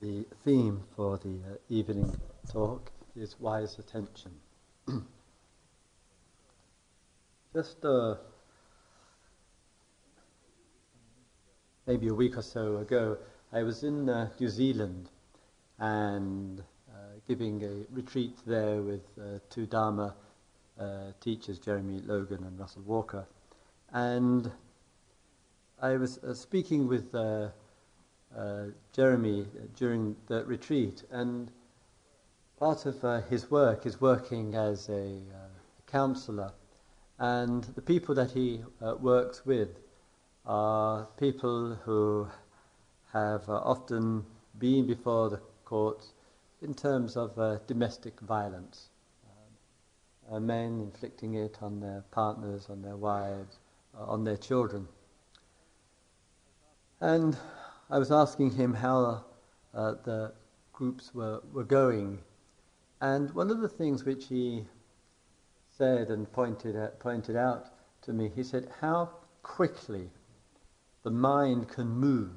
The theme for the uh, evening talk is wise attention. Just uh, maybe a week or so ago, I was in uh, New Zealand and uh, giving a retreat there with uh, two Dharma uh, teachers, Jeremy Logan and Russell Walker. And I was speaking with Jeremy uh, during the retreat, and part of uh, his work is working as a, uh, counselor, and the people that he uh, works with are people who have uh, often been before the courts in terms of domestic violence. Um, men inflicting it on their partners, on their wives, on their children. And I was asking him how uh, the groups were, were going. And one of the things which he said and pointed, at, pointed out to me, he said, how quickly the mind can move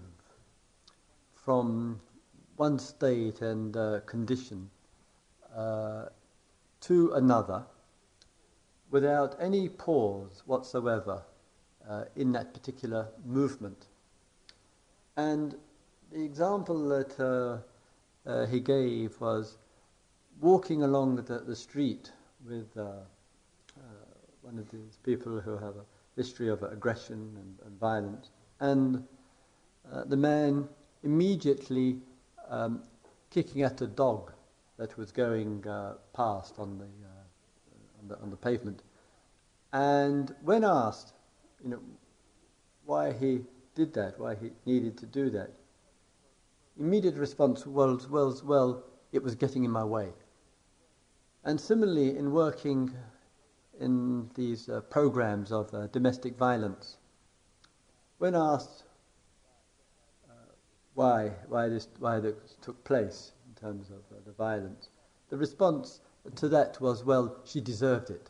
from one state and uh, condition uh, to another without any pause whatsoever uh, in that particular movement. And the example that uh, uh, he gave was walking along the, the street with uh, uh, one of these people who have a history of aggression and, and violence. And uh, the man immediately um, kicking at a dog that was going past on the, on the, on the pavement. And when asked, you know, why he did that, why he needed to do that. Immediate response was, well, well, it was getting in my way. And similarly, in working in these uh, programs of uh, domestic violence, when asked uh, why, why, this, why this took place in terms of uh, the violence, the response to that was, well, she deserved it.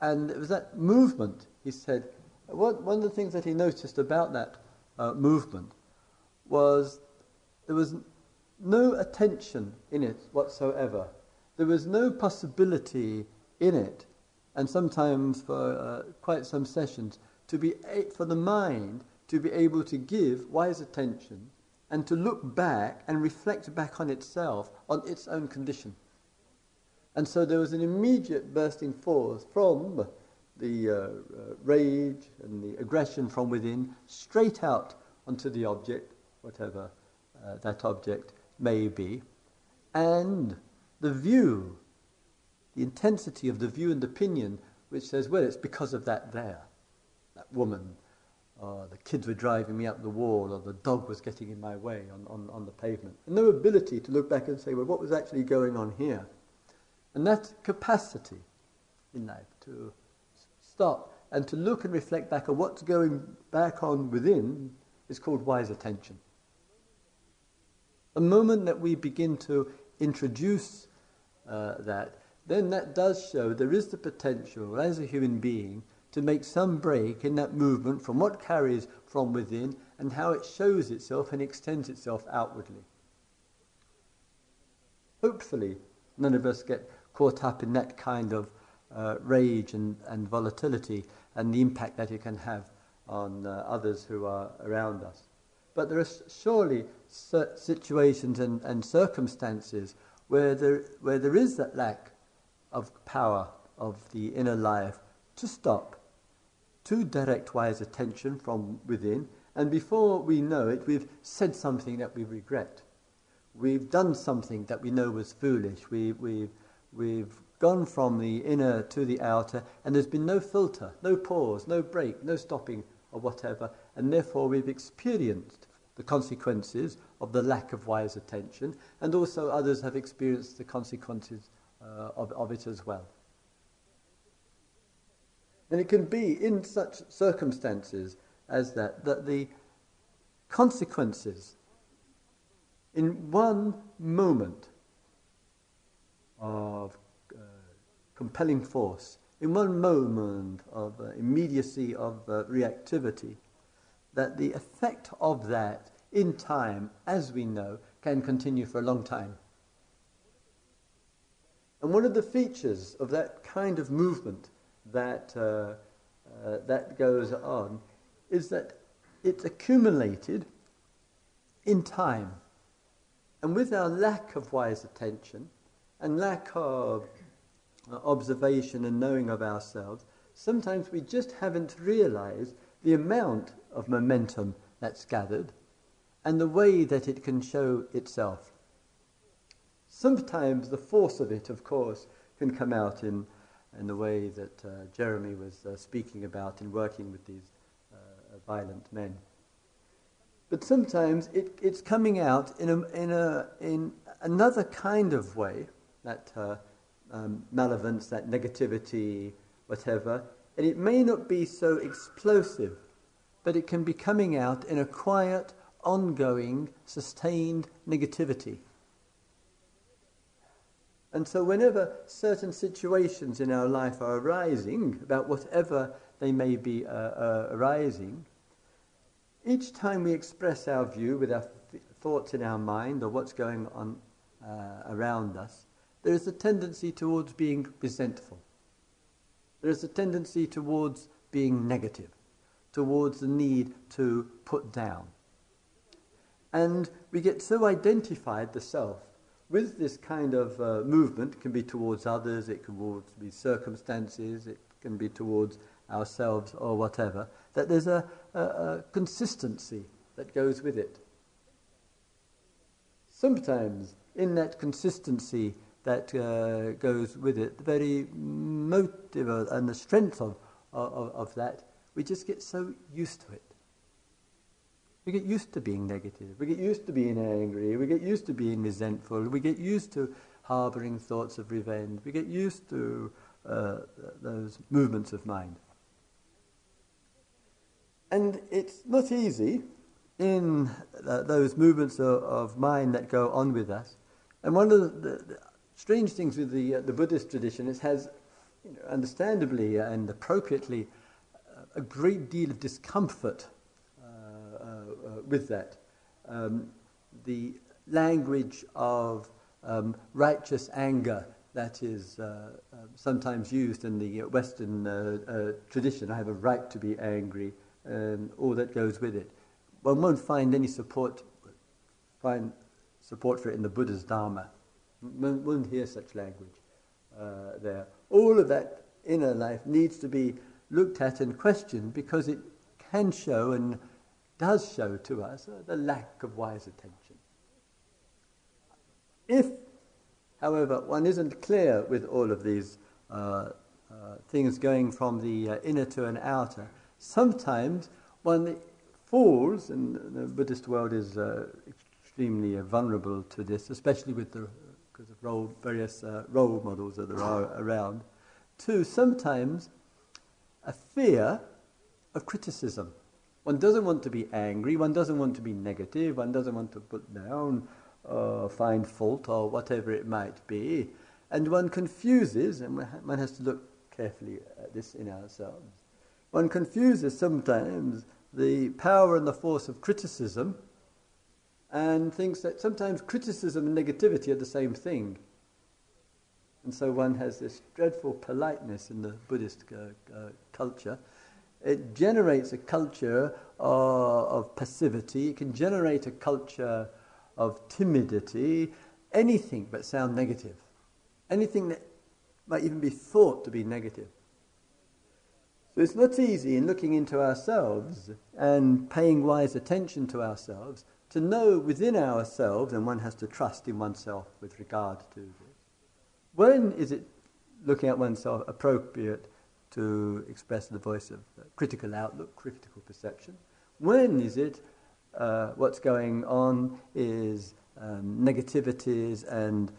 And it was that movement, he said, one, of the things that he noticed about that uh, movement was there was no attention in it whatsoever. There was no possibility in it, and sometimes for uh, quite some sessions, to be a- for the mind to be able to give wise attention and to look back and reflect back on itself, on its own condition. And so there was an immediate bursting forth from the uh, uh, rage and the aggression from within straight out onto the object, whatever uh, that object may be, and the view, the intensity of the view and opinion, which says, well, it's because of that there, that woman, or the kids were driving me up the wall, or the dog was getting in my way on, on, on the pavement. And no ability to look back and say, well, what was actually going on here? And that capacity in life to stop and to look and reflect back on what's going back on within is called wise attention. The moment that we begin to introduce uh, that, then that does show there is the potential as a human being to make some break in that movement from what carries from within and how it shows itself and extends itself outwardly. Hopefully, none of us get caught up in that kind of uh, rage and, and volatility and the impact that it can have on uh, others who are around us. But there are surely situations and, and circumstances where there, where there is that lack of power of the inner life to stop, to direct wise attention from within, and before we know it, we've said something that we regret. We've done something that we know was foolish. We, we, we've gone from the inner to the outer, and there's been no filter, no pause, no break, no stopping, or whatever, and therefore we've experienced the consequences of the lack of wise attention, and also others have experienced the consequences uh, of, of it as well. And it can be in such circumstances as that that the consequences in one moment of compelling force, in one moment of uh, immediacy of uh, reactivity, that the effect of that in time, as we know, can continue for a long time. And one of the features of that kind of movement that, uh, uh, that goes on is that it's accumulated in time. And with our lack of wise attention and lack of observation and knowing of ourselves, sometimes we just haven't realized the amount of momentum that's gathered and the way that it can show itself. Sometimes the force of it, of course, can come out in, in the way that uh, Jeremy was uh, speaking about in working with these uh, violent men. But sometimes it, it's coming out in, a, in, a, in another kind of way, that uh, um, malevolence, that negativity, whatever, and it may not be so explosive, but it can be coming out in a quiet, ongoing, sustained negativity. And so, whenever certain situations in our life are arising, about whatever they may be uh, uh, arising, each time we express our view with our th- thoughts in our mind or what's going on uh, around us, there is a tendency towards being resentful. There is a tendency towards being negative, towards the need to put down. And we get so identified, the self, with this kind of uh, movement. It can be towards others, it can be circumstances, it can be towards ourselves or whatever, that there's a, a, a consistency that goes with it. Sometimes in that consistency that uh, goes with it, the very motive and the strength of, of, of that, we just get so used to it. We get used to being negative. We get used to being angry. We get used to being resentful. We get used to harboring thoughts of revenge. We get used to uh, those movements of mind. And it's not easy in uh, those movements of, of, mind that go on with us. And one of the, the, strange things with the, uh, the Buddhist tradition is has, you know, understandably and appropriately, uh, a great deal of discomfort uh, uh, with that. Um, the language of um, righteous anger that is uh, uh, sometimes used in the Western uh, tradition. I have a right to be angry and all that goes with it. One won't find any support, find support for it in the Buddha's Dharma. Won't hear such language uh, there. All of that inner life needs to be looked at and questioned because it can show and does show to us uh, the lack of wise attention. If, however, one isn't clear with all of these uh, uh things going from the uh, inner to an outer, sometimes one falls, and the Buddhist world is uh, extremely vulnerable to this, especially with the because of role, various uh, role models that there are around, to sometimes a fear of criticism. One doesn't want to be angry, one doesn't want to be negative, one doesn't want to put down or find fault or whatever it might be. And one confuses, and one has to look carefully at this in ourselves, one confuses sometimes the power and the force of criticism and thinks that sometimes criticism and negativity are the same thing. And so one has this dreadful politeness in the Buddhist uh, uh, culture. It generates a culture of, of passivity, it can generate a culture of timidity, anything but sound negative. Anything that might even be thought to be negative. So it's not easy in looking into ourselves and paying wise attention to ourselves to know within ourselves, and one has to trust in oneself with regard to this. When is it looking at oneself appropriate to express the voice of critical outlook, critical perception? When is it uh, what's going on is um, negativities and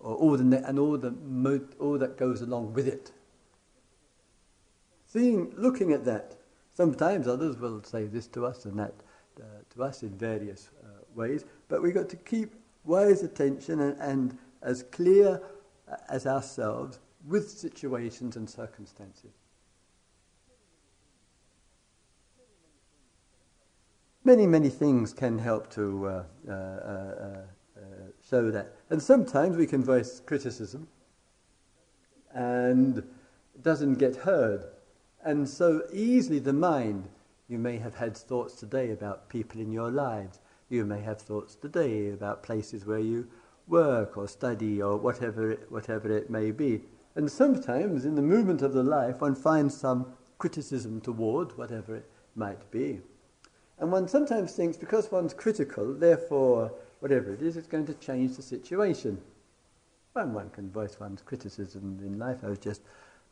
all the ne- and all the mo- all that goes along with it? Seeing, looking at that, sometimes others will say this to us and that uh, to us in various ways, but we've got to keep wise attention and, and as clear uh, as ourselves with situations and circumstances. many, many things can help to uh, uh, uh, uh, show that. And sometimes we can voice criticism and it doesn't get heard. And so easily the mind, you may have had thoughts today about people in your lives. You may have thoughts today about places where you work or study or whatever it, whatever it may be. And sometimes in the movement of the life, one finds some criticism toward whatever it might be. And one sometimes thinks because one's critical, therefore, whatever it is, it's going to change the situation. Well, one can voice one's criticism in life. I was just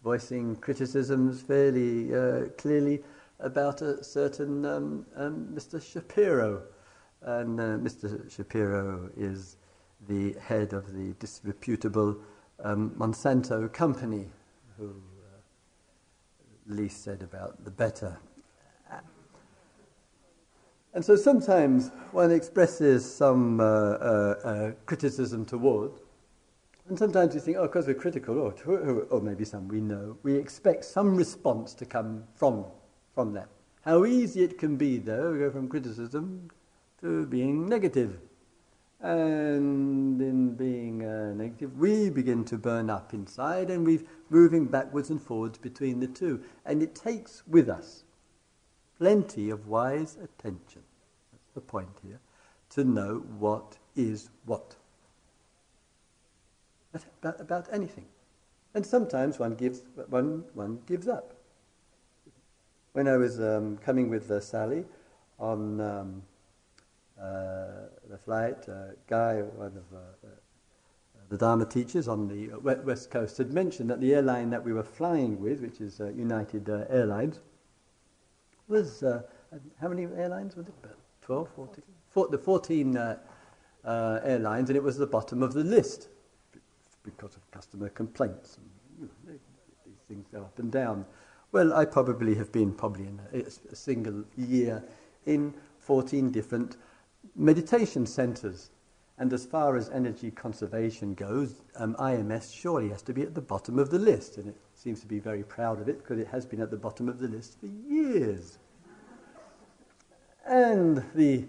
voicing criticisms fairly uh, clearly about a certain um, um, Mr. Shapiro. And uh, Mr. Shapiro is the head of the disreputable um, Monsanto company, who uh, least said about the better. And so sometimes one expresses some uh, uh, uh, criticism toward, and sometimes we think, oh, because we're critical, or, or maybe some we know, we expect some response to come from, from that. How easy it can be, though, go from criticism to being negative. And in being uh, negative, we begin to burn up inside, and we're moving backwards and forwards between the two. And it takes with us plenty of wise attention. That's the point here. To know what is what. About, about anything. And sometimes one gives, one, one gives up. When I was um, coming with uh, Sally on um, the flight, uh, Guy, one of uh, uh, the Dharma teachers on the west coast, had mentioned that the airline that we were flying with, which is United Airlines, was uh, how many airlines was it? About 12, 14? Four, the 14 uh, uh, airlines, and it was the bottom of the list because of customer complaints. And, you know, these things go up and down. Well, I probably have been probably in a, a single year in 14 different meditation centres. And as far as energy conservation goes, um, IMS surely has to be at the bottom of the list, and it seems to be very proud of it because it has been at the bottom of the list for years. And the,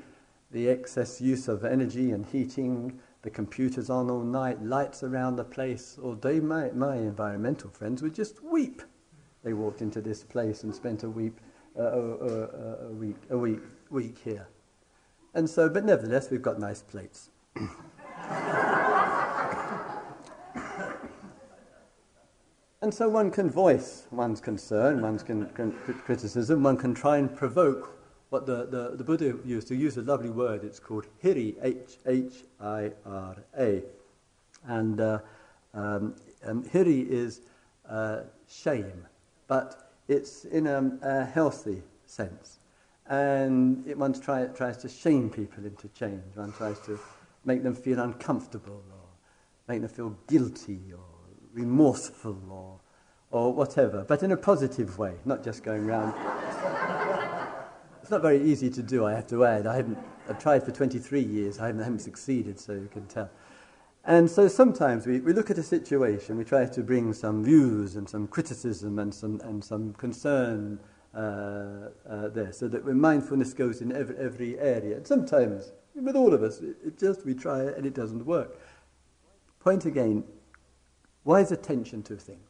the excess use of energy and heating, the computers on all night, lights around the place all day. My, my environmental friends would just weep. They walked into this place and spent a week, uh, a, a, a, week, a week, week here. And so, but nevertheless, we've got nice plates. And so one can voice one's concern, one's criticism, one can try and provoke what the, the, the Buddha used to use a lovely word. It's called hiri, H H I R A. And uh, um, um, hiri is uh, shame, but it's in a, a healthy sense. And it, one try, tries to shame people into change, one tries to make them feel uncomfortable or make them feel guilty or remorseful or, or whatever, but in a positive way, not just going around. it's not very easy to do, I have to add. I haven't, I've tried for 23 years, I haven't, I haven't succeeded, so you can tell. And so sometimes we, we look at a situation, we try to bring some views and some criticism and some, and some concern Uh, uh, there, so that when mindfulness goes in every, every area. And sometimes, with all of us, it, it just we try it and it doesn't work. Point again, wise attention to things.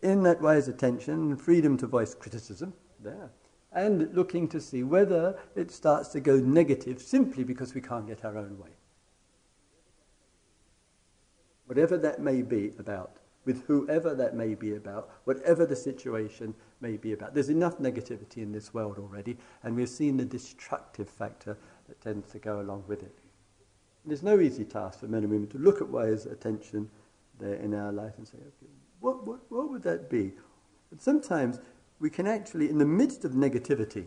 In that wise attention, freedom to voice criticism, there, and looking to see whether it starts to go negative simply because we can't get our own way. Whatever that may be about, with whoever that may be about, whatever the situation may be about. There's enough negativity in this world already, and we've seen the destructive factor that tends to go along with it. It's no easy task for men and women to look at wise attention there in our life and say, okay, what, what, what would that be? But sometimes we can actually, in the midst of negativity,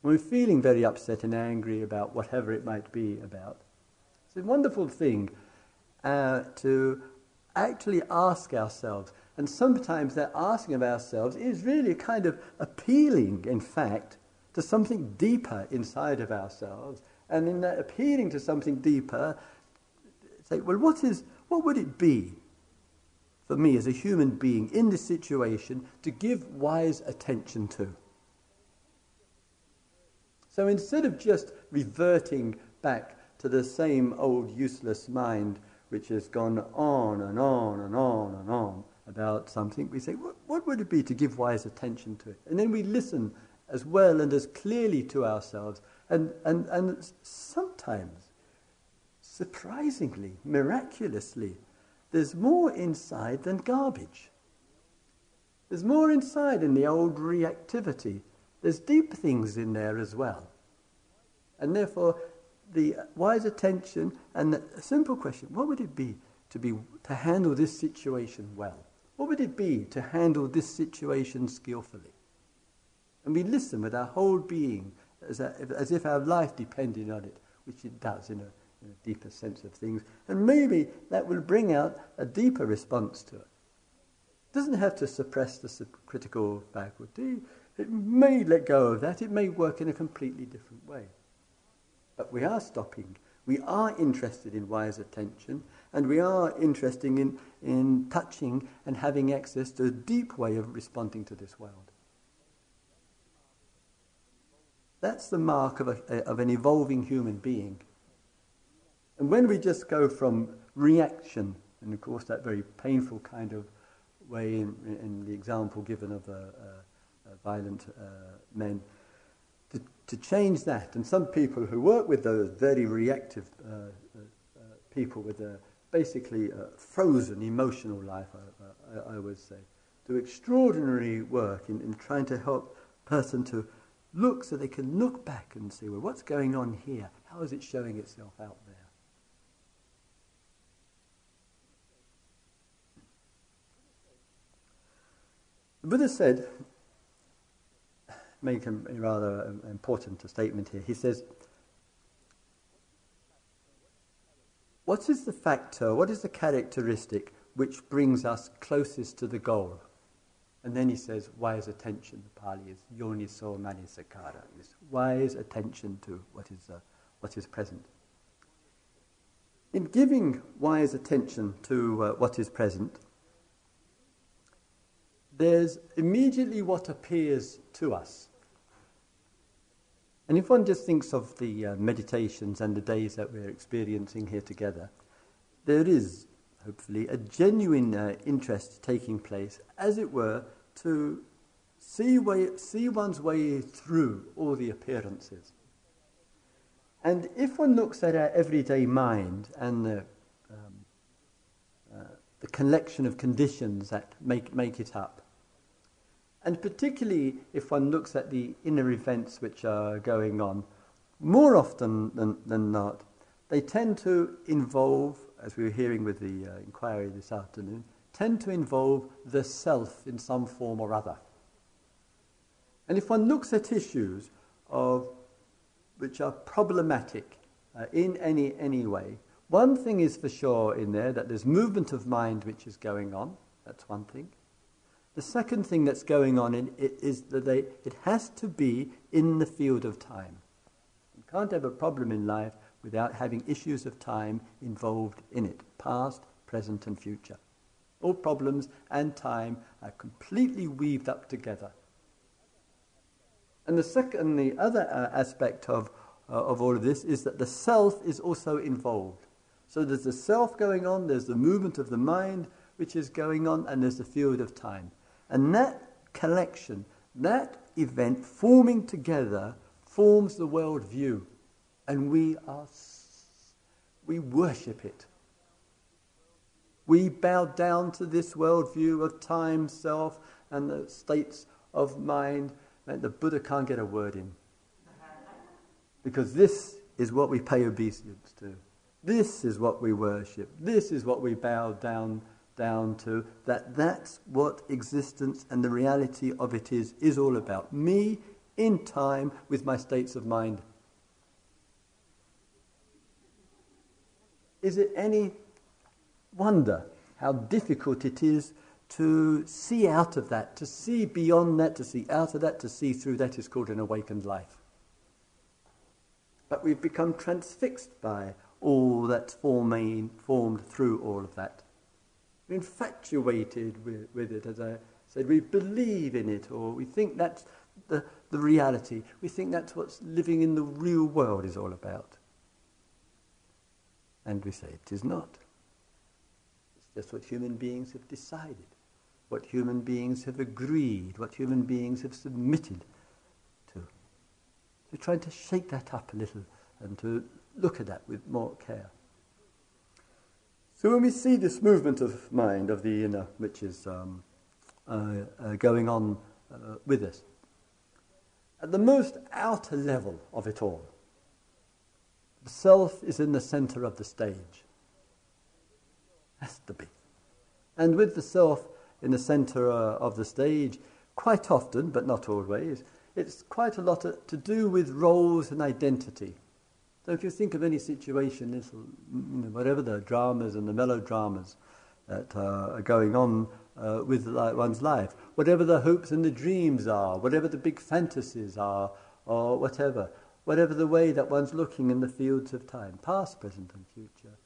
when we're feeling very upset and angry about whatever it might be about, it's a wonderful thing uh, to actually ask ourselves. And sometimes that asking of ourselves is really a kind of appealing, in fact, to something deeper inside of ourselves. And in that appealing to something deeper, say, well, what, is, what would it be for me as a human being in this situation to give wise attention to. So instead of just reverting back to the same old useless mind which has gone on and on and on and on about something, we say, what, what would it be to give wise attention to it? And then we listen as well and as clearly to ourselves. And, and, and sometimes, surprisingly, miraculously, there's more inside than garbage. There's more inside in the old reactivity. There's deep things in there as well. And therefore, the wise attention and the simple question what would it be to, be to handle this situation well? What would it be to handle this situation skillfully? And we listen with our whole being as, a, as if our life depended on it, which it does in a, in a deeper sense of things. And maybe that will bring out a deeper response to it. It doesn't have to suppress the critical faculty. It may let go of that. It may work in a completely different way. But we are stopping. We are interested in wise attention, and we are interested in, in touching and having access to a deep way of responding to this world. That's the mark of, a, of an evolving human being. And when we just go from reaction, and of course that very painful kind of way in, in the example given of uh, uh, violent uh, men, to, change that. And some people who work with those very reactive uh, uh, uh, people with a basically frozen emotional life, I, I, I, would say, do extraordinary work in, in trying to help person to look so they can look back and see, well, what's going on here? How is it showing itself out there? The Buddha said, make a rather important statement here. He says, What is the factor, what is the characteristic which brings us closest to the goal? And then he says, wise attention, the Pali is yoniso manasikara, is wise attention to what is, uh, what is present. In giving wise attention to uh, what is present, there's immediately what appears to us. And if one just thinks of the uh, meditations and the days that we're experiencing here together, there is hopefully, a genuine uh, interest taking place, as it were, to see, way, see one's way through all the appearances. And if one looks at our everyday mind and the, um, uh, the collection of conditions that make, make it up, and particularly if one looks at the inner events which are going on, more often than, than not, they tend to involve as we were hearing with the uh, inquiry this afternoon, tend to involve the self in some form or other. And if one looks at issues of, which are problematic uh, in any, any way, one thing is for sure in there that there's movement of mind which is going on. That's one thing. The second thing that's going on in is that they, it has to be in the field of time. You can't have a problem in life without having issues of time involved in it, past, present, and future. All problems and time are completely weaved up together. And the second, the other uh, aspect of, uh, of all of this is that the self is also involved. So there's the self going on, there's the movement of the mind which is going on, and there's the field of time. And that collection, that event forming together, forms the world view and we are we worship it. We bow down to this worldview of time, self, and the states of mind. And the Buddha can't get a word in. Because this is what we pay obeisance to. This is what we worship. This is what we bow down down to. That that's what existence and the reality of it is is all about. Me in time with my states of mind. Is it any wonder how difficult it is to see out of that, to see beyond that, to see out of that, to see through that is called an awakened life. But we've become transfixed by all that's forming, formed through all of that. We're infatuated with, with it, as I said. We believe in it, or we think that's the, the reality. We think that's what living in the real world is all about. And we say it is not. It's just what human beings have decided, what human beings have agreed, what human beings have submitted to. We're trying to shake that up a little and to look at that with more care. So when we see this movement of mind, of the inner, which is um, uh, uh, going on uh, with us, at the most outer level of it all, the self is in the center of the stage. Has to be. And with the self in the center uh, of the stage, quite often, but not always, it's quite a lot to do with roles and identity. So if you think of any situation, whatever the dramas and the melodramas that uh, are going on uh, with one's life, whatever the hopes and the dreams are, whatever the big fantasies are, or whatever, whatever the way that one's looking in the fields of time, past, present, and future,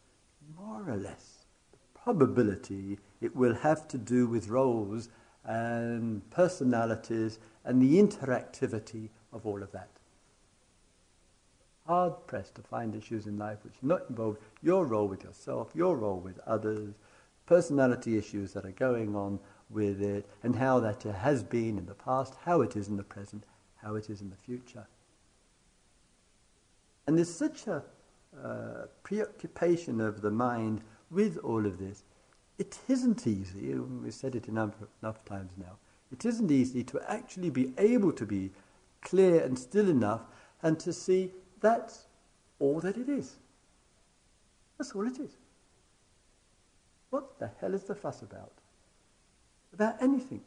more or less, the probability it will have to do with roles and personalities and the interactivity of all of that hard pressed to find issues in life which not involve your role with yourself, your role with others, personality issues that are going on with it, and how that has been in the past, how it is in the present, how it is in the future. And there's such a uh, preoccupation of the mind with all of this. It isn't easy, we've said it enough, enough times now, it isn't easy to actually be able to be clear and still enough and to see that's all that it is. That's all it is. What the hell is the fuss about? About anything.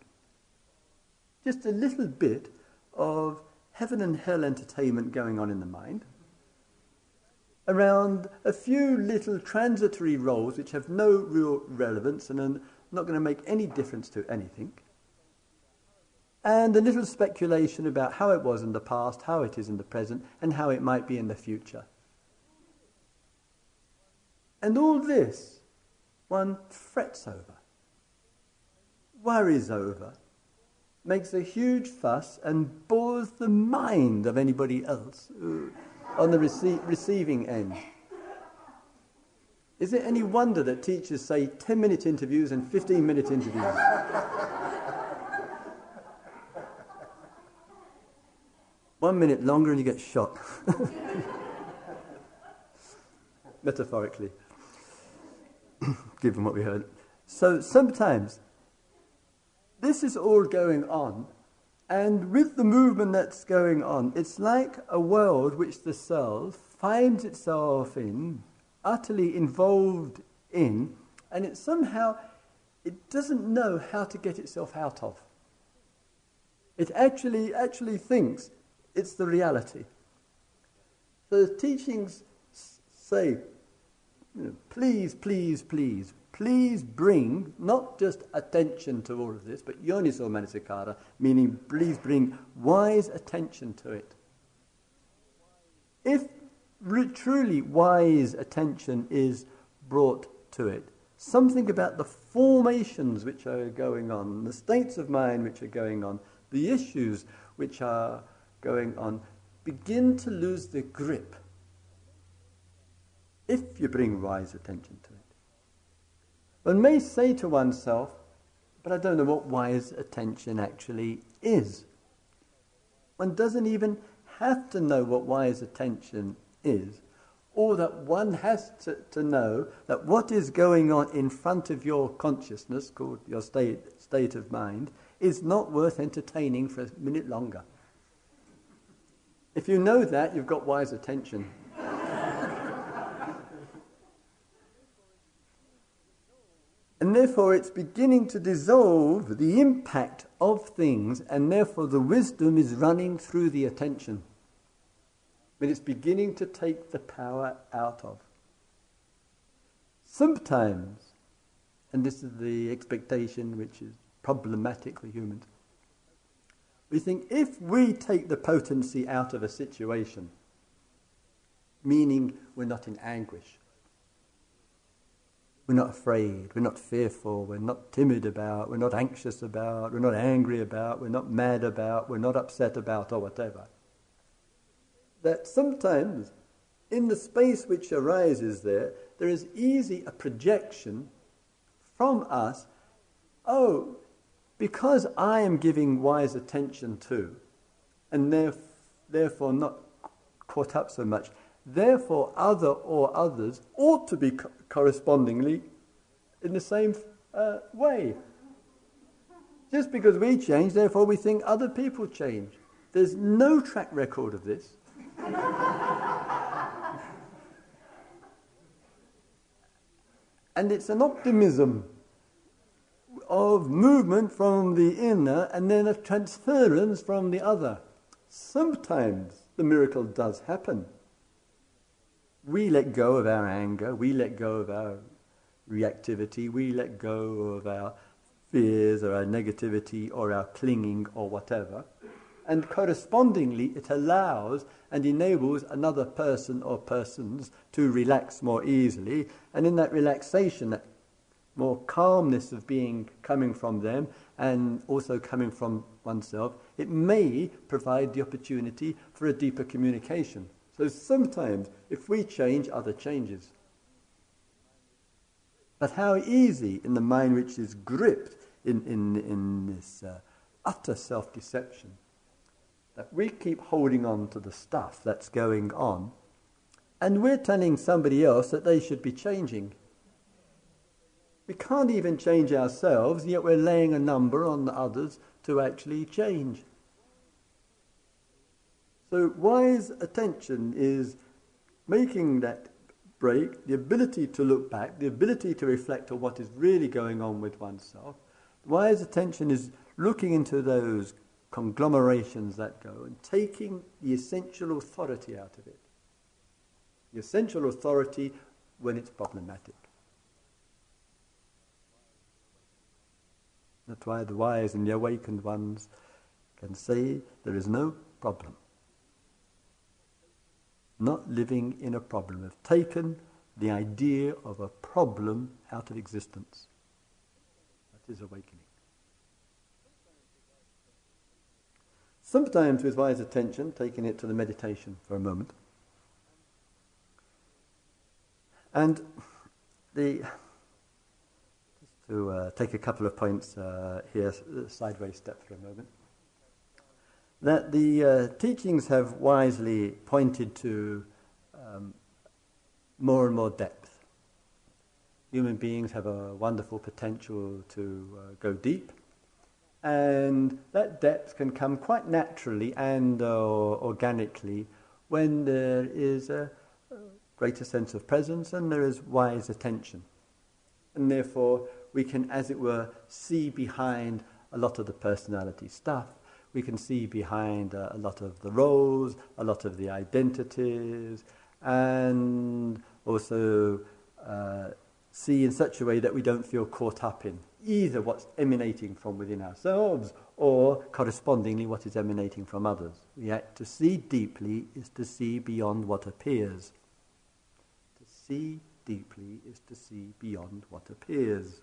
Just a little bit of heaven and hell entertainment going on in the mind around a few little transitory roles which have no real relevance and are not going to make any difference to anything and a little speculation about how it was in the past, how it is in the present, and how it might be in the future. And all this one frets over, worries over, makes a huge fuss, and bores the mind of anybody else uh, on the rece- receiving end. Is it any wonder that teachers say 10 minute interviews and 15 minute interviews? One minute longer and you get shot. Metaphorically, given what we heard. So sometimes this is all going on, and with the movement that's going on, it's like a world which the self finds itself in, utterly involved in, and it somehow it doesn't know how to get itself out of. It actually actually thinks it's the reality. So the teachings say, you know, please, please, please, please bring not just attention to all of this, but yoniso manasikara, meaning please bring wise attention to it. If truly wise attention is brought to it, something about the formations which are going on, the states of mind which are going on, the issues which are going on begin to lose their grip if you bring wise attention to it. One may say to oneself, but I don't know what wise attention actually is. One doesn't even have to know what wise attention is, or that one has to, to know that what is going on in front of your consciousness, called your state, state of mind, is not worth entertaining for a minute longer. If you know that, you've got wise attention. and therefore, it's beginning to dissolve the impact of things, and therefore, the wisdom is running through the attention. But it's beginning to take the power out of. Sometimes, and this is the expectation which is problematic for humans, we think if we take the potency out of a situation, meaning we're not in anguish, We're not afraid, we're not fearful, we're not timid about, we're not anxious about, we're not angry about, we're not mad about, we're not upset about, or whatever. That sometimes in the space which arises there, there is easy a projection from us, oh, because I am giving wise attention to, and therefore not caught up so much, therefore other or others ought to be co- correspondingly in the same uh, way. Just because we change, therefore we think other people change. There's no track record of this. and it's an optimism of movement from the inner and then a transference from the other. Sometimes the miracle does happen. We let go of our anger, we let go of our reactivity, we let go of our fears or our negativity or our clinging or whatever. And correspondingly, it allows and enables another person or persons to relax more easily. And in that relaxation, that more calmness of being coming from them and also coming from oneself, it may provide the opportunity for a deeper communication. So sometimes, if we change, other changes. But how easy in the mind which is gripped in, in, in this uh, utter self deception that we keep holding on to the stuff that's going on and we're telling somebody else that they should be changing. We can't even change ourselves, yet we're laying a number on the others to actually change. So, wise attention is making that break, the ability to look back, the ability to reflect on what is really going on with oneself. Wise attention is looking into those conglomerations that go and taking the essential authority out of it. The essential authority when it's problematic. That's why the wise and the awakened ones can say there is no problem. Not living in a problem. Have taken the idea of a problem out of existence. That is awakening. Sometimes with wise attention, taking it to the meditation for a moment. And the, to uh, take a couple of points uh, here, sideways step for a moment, that the uh, teachings have wisely pointed to um, more and more depth. Human beings have a wonderful potential to uh, go deep and that depth can come quite naturally and uh, organically when there is a greater sense of presence and there is wise attention. And therefore, we can, as it were, see behind a lot of the personality stuff. We can see behind uh, a lot of the roles, a lot of the identities, and also uh, see in such a way that we don't feel caught up in either what's emanating from within ourselves or correspondingly what is emanating from others. Yet to see deeply is to see beyond what appears. To see deeply is to see beyond what appears.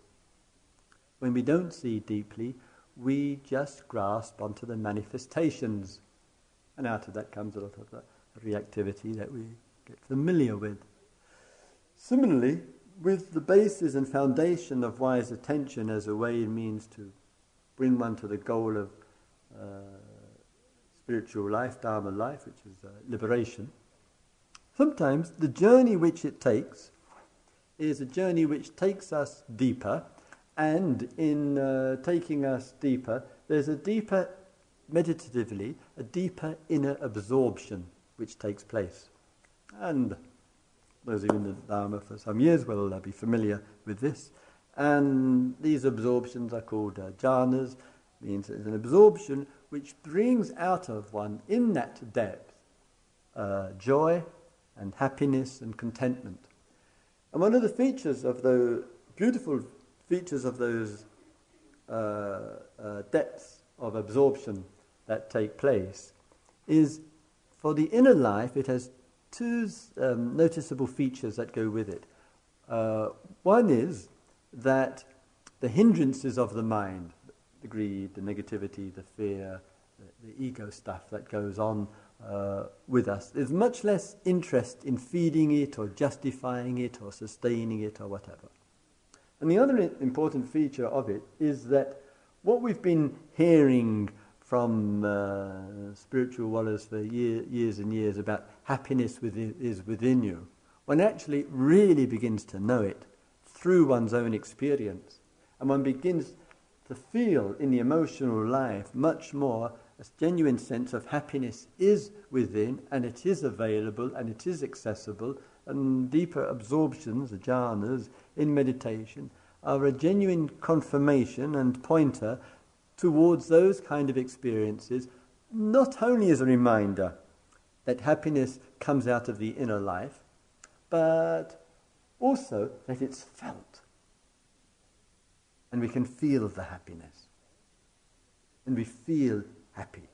When we don't see deeply, we just grasp onto the manifestations. And out of that comes a lot of the reactivity that we get familiar with. Similarly, with the basis and foundation of wise attention as a way and means to bring one to the goal of uh, spiritual life, Dharma life, which is uh, liberation, sometimes the journey which it takes is a journey which takes us deeper, and in uh, taking us deeper, there's a deeper, meditatively, a deeper inner absorption which takes place. And those who are in the Dharma for some years will uh, be familiar with this. And these absorptions are called uh, jhanas, means it's an absorption which brings out of one in that depth uh, joy and happiness and contentment. And one of the features of the beautiful features of those uh, uh, depths of absorption that take place is for the inner life, it has two um, noticeable features that go with it. Uh, one is that the hindrances of the mind, the greed, the negativity, the fear, the, the ego stuff that goes on uh, with us, there's much less interest in feeding it or justifying it or sustaining it or whatever. And the other important feature of it is that what we've been hearing from uh, spiritual wallahs for year, years and years about happiness within, is within you, one actually really begins to know it through one's own experience. And one begins to feel in the emotional life much more a genuine sense of happiness is within and it is available and it is accessible and deeper absorptions, the jhanas, in meditation are a genuine confirmation and pointer towards those kind of experiences, not only as a reminder that happiness comes out of the inner life, but also that it's felt. And we can feel the happiness. And we feel happy.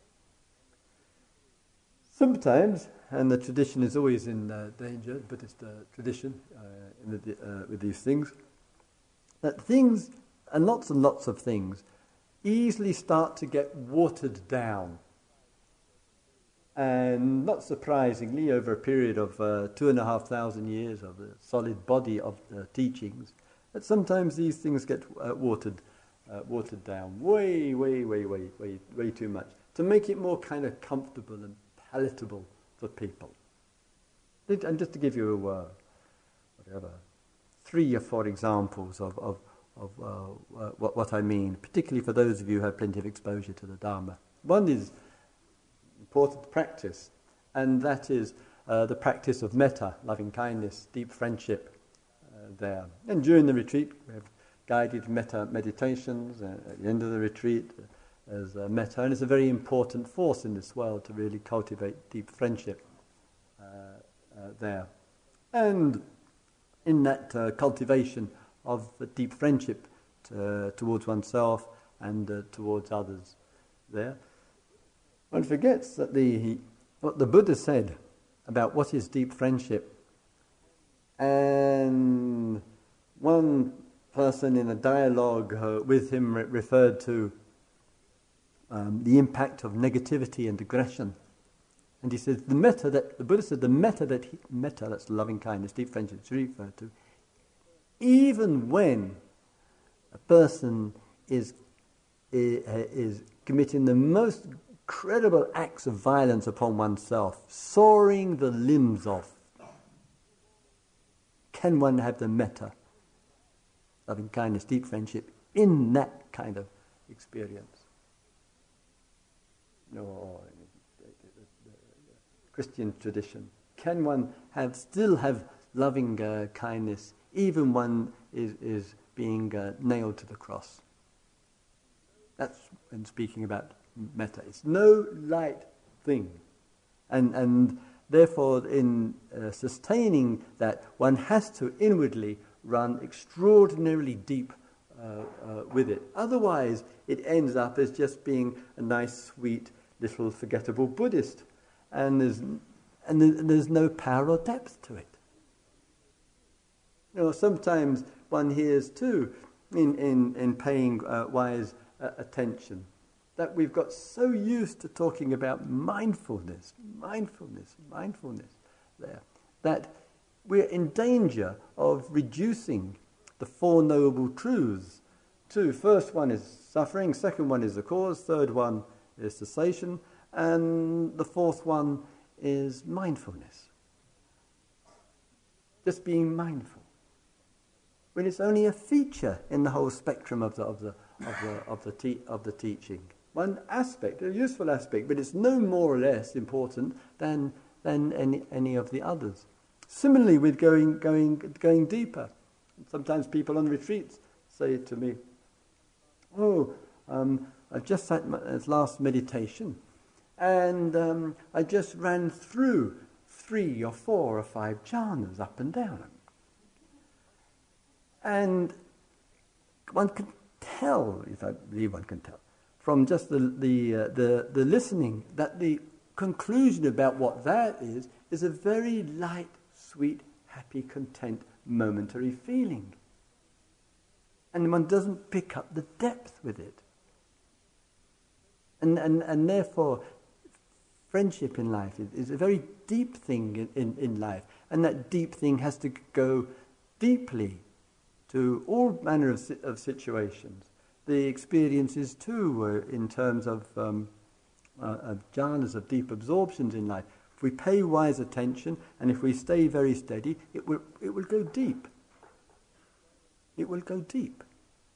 Sometimes, and the tradition is always in uh, danger, Buddhist uh, tradition uh, the, uh, with these things, that things, and lots and lots of things, easily start to get watered down. And not surprisingly, over a period of uh, two and a half thousand years of the solid body of the teachings, that sometimes these things get uh, watered, uh, watered down way, way, way, way, way, way too much to make it more kind of comfortable and palatable for people. And just to give you uh, whatever three or four examples of, of, of uh, uh, what, what I mean, particularly for those of you who have plenty of exposure to the Dharma. One is important practice, and that is uh, the practice of metta, loving kindness, deep friendship uh, there. And during the retreat, we have guided metta meditations uh, at the end of the retreat uh, as metta, and it's a very important force in this world to really cultivate deep friendship there. And in that uh, cultivation of deep friendship to, uh, towards oneself and uh, towards others there. One forgets that the, what the Buddha said about what is deep friendship. And one person in a dialogue uh, with him re- referred to um, the impact of negativity and aggression and he says the metta that the Buddha said the metta that he, that's loving kindness, deep friendship referred to. Even when a person is is committing the most credible acts of violence upon oneself, sawing the limbs off, can one have the metta, loving kindness, deep friendship in that kind of experience? No, Christian tradition? Can one have, still have loving uh, kindness even one is, is being uh, nailed to the cross? That's when speaking about metta. It's no light thing. And, and therefore, in uh, sustaining that, one has to inwardly run extraordinarily deep uh, uh, with it. Otherwise, it ends up as just being a nice, sweet, little forgettable Buddhist and there's, and there's no power or depth to it. You know, sometimes one hears too in, in, in paying uh, wise uh, attention that we've got so used to talking about mindfulness, mindfulness, mindfulness there, that we're in danger of reducing the Four Noble Truths to first one is suffering, second one is the cause, third one is cessation, and the fourth one is mindfulness. Just being mindful. When it's only a feature in the whole spectrum of the, of the, of the, of the, te- of the teaching. One aspect, a useful aspect, but it's no more or less important than, than any, any of the others. Similarly, with going, going, going deeper. Sometimes people on retreats say to me, Oh, um, I've just sat my last meditation and um, I just ran through three or four or five jhanas up and down. And one can tell, if I believe one can tell, from just the, the, uh, the, the listening, that the conclusion about what that is is a very light, sweet happy, content, momentary feeling. And one doesn't pick up the depth with it. And, and, and therefore, friendship in life is, is a very deep thing in, in, in life. And that deep thing has to go deeply to all manner of, of situations. The experiences, too, were in terms of, um, uh, of jhanas, of deep absorptions in life. If we pay wise attention and if we stay very steady, it will, it will go deep. It will go deep.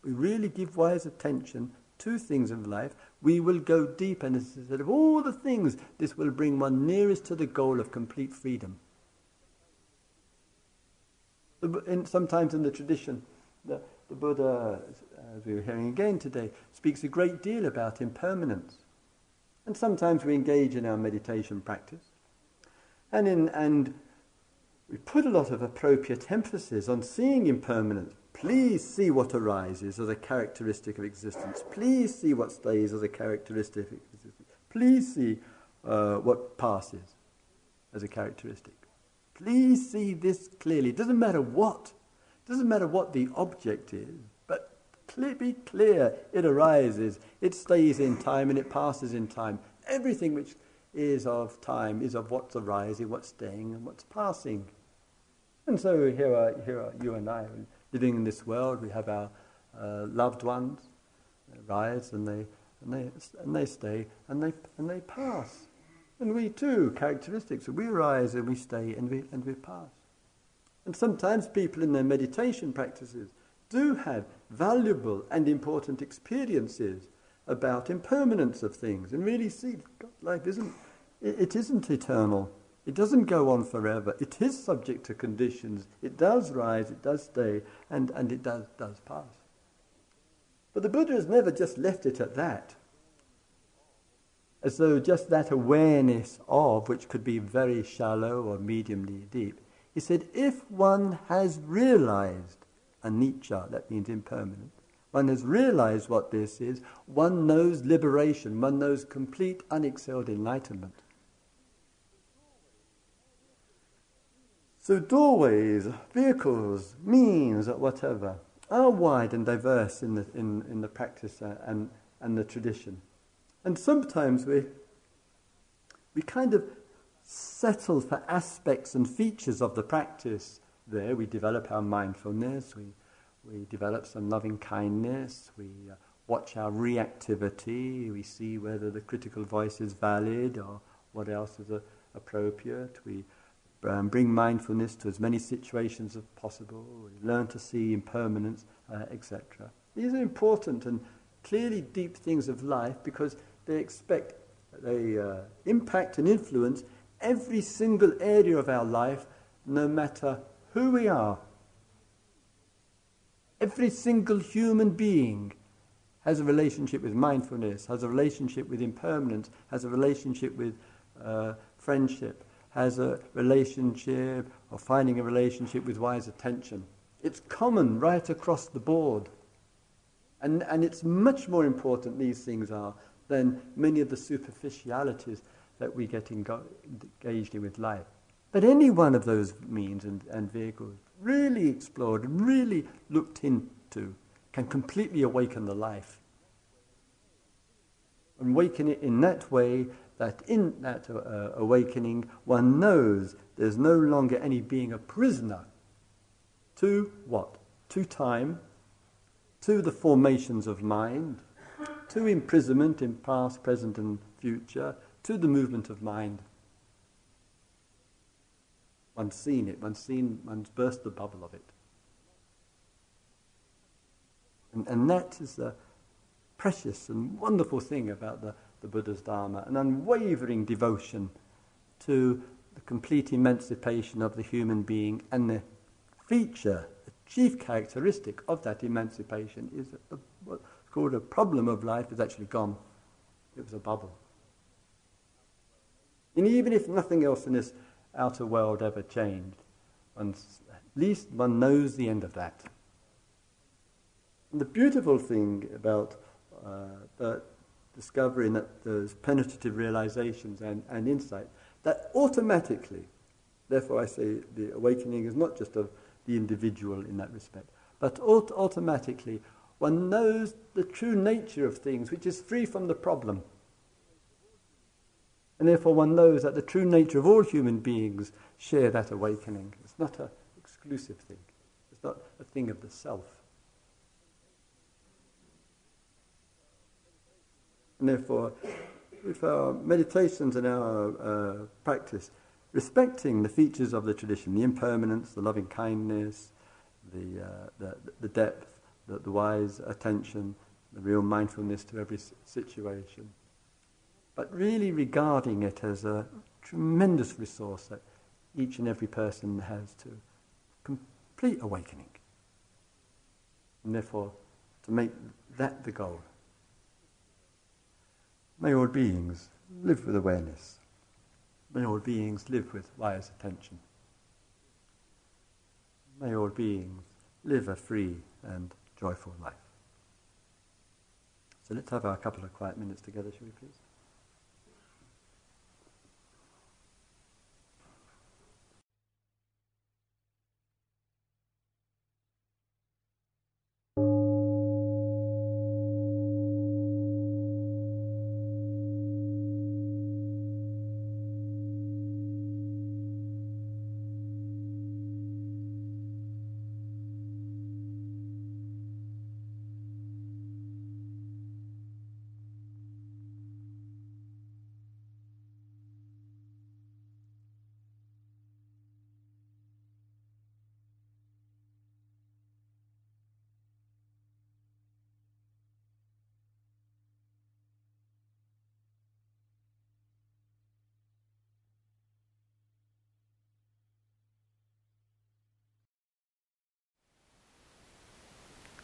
We really give wise attention to things of life, we will go deep, and instead of all the things, this will bring one nearest to the goal of complete freedom. In, sometimes in the tradition, the, the Buddha, as we were hearing again today, speaks a great deal about impermanence. And sometimes we engage in our meditation practice. And, in, and we put a lot of appropriate emphasis on seeing impermanence, Please see what arises as a characteristic of existence. Please see what stays as a characteristic of existence. Please see uh, what passes as a characteristic. Please see this clearly. It doesn't matter what. It doesn't matter what the object is, but be clear. It arises, it stays in time, and it passes in time. Everything which is of time is of what's arising, what's staying, and what's passing. And so here are, here are you and I living in this world. We have our uh, loved ones rise and they, and, they, and they stay and they, and they pass. And we too, characteristics, we rise and we stay and we, and we pass. And sometimes people in their meditation practices do have valuable and important experiences about impermanence of things and really see God, life isn't, it, it isn't eternal. It doesn't go on forever. It is subject to conditions. It does rise, it does stay, and, and it does, does pass. But the Buddha has never just left it at that. As though just that awareness of, which could be very shallow or mediumly deep, he said, if one has realized anicca, that means impermanent, one has realized what this is, one knows liberation, one knows complete unexcelled enlightenment. So doorways, vehicles, means, whatever, are wide and diverse in the, in, in the practice uh, and, and the tradition. And sometimes we, we kind of settle for aspects and features of the practice there. We develop our mindfulness, we, we develop some loving kindness, we uh, watch our reactivity, we see whether the critical voice is valid or what else is appropriate. We um, bring mindfulness to as many situations as possible, learn to see impermanence, uh, etc. These are important and clearly deep things of life because they expect, they uh, impact and influence every single area of our life, no matter who we are. Every single human being has a relationship with mindfulness, has a relationship with impermanence, has a relationship with uh, friendship, has a relationship or finding a relationship with wise attention. It's common right across the board. And, and it's much more important, these things are, than many of the superficialities that we get engaged in with life. But any one of those means and, and vehicles, really explored, really looked into, can completely awaken the life. And awaken it in that way that in that uh, awakening one knows there's no longer any being a prisoner to what? To time, to the formations of mind, to imprisonment in past, present, and future, to the movement of mind. One's seen it, one's seen, one's burst the bubble of it. And, and that is the precious and wonderful thing about the the Buddha's Dharma, an unwavering devotion to the complete emancipation of the human being, and the feature, the chief characteristic of that emancipation is that the, what's called a problem of life is actually gone. It was a bubble. And even if nothing else in this outer world ever changed, at least one knows the end of that. And the beautiful thing about uh, the discovering that those penetrative realizations and, and insight, that automatically Therefore, I say the awakening is not just of the individual in that respect, but ult- automatically one knows the true nature of things, which is free from the problem. And therefore, one knows that the true nature of all human beings share that awakening. It's not an exclusive thing, it's not a thing of the self. And therefore, with our meditations and our uh, practice, respecting the features of the tradition, the impermanence, the loving kindness, the, uh, the, the depth, the, the wise attention, the real mindfulness to every situation, but really regarding it as a tremendous resource that each and every person has to complete awakening. And therefore, to make that the goal. May all beings live with awareness. May all beings live with wise attention. May all beings live a free and joyful life. So let's have our couple of quiet minutes together, shall we please?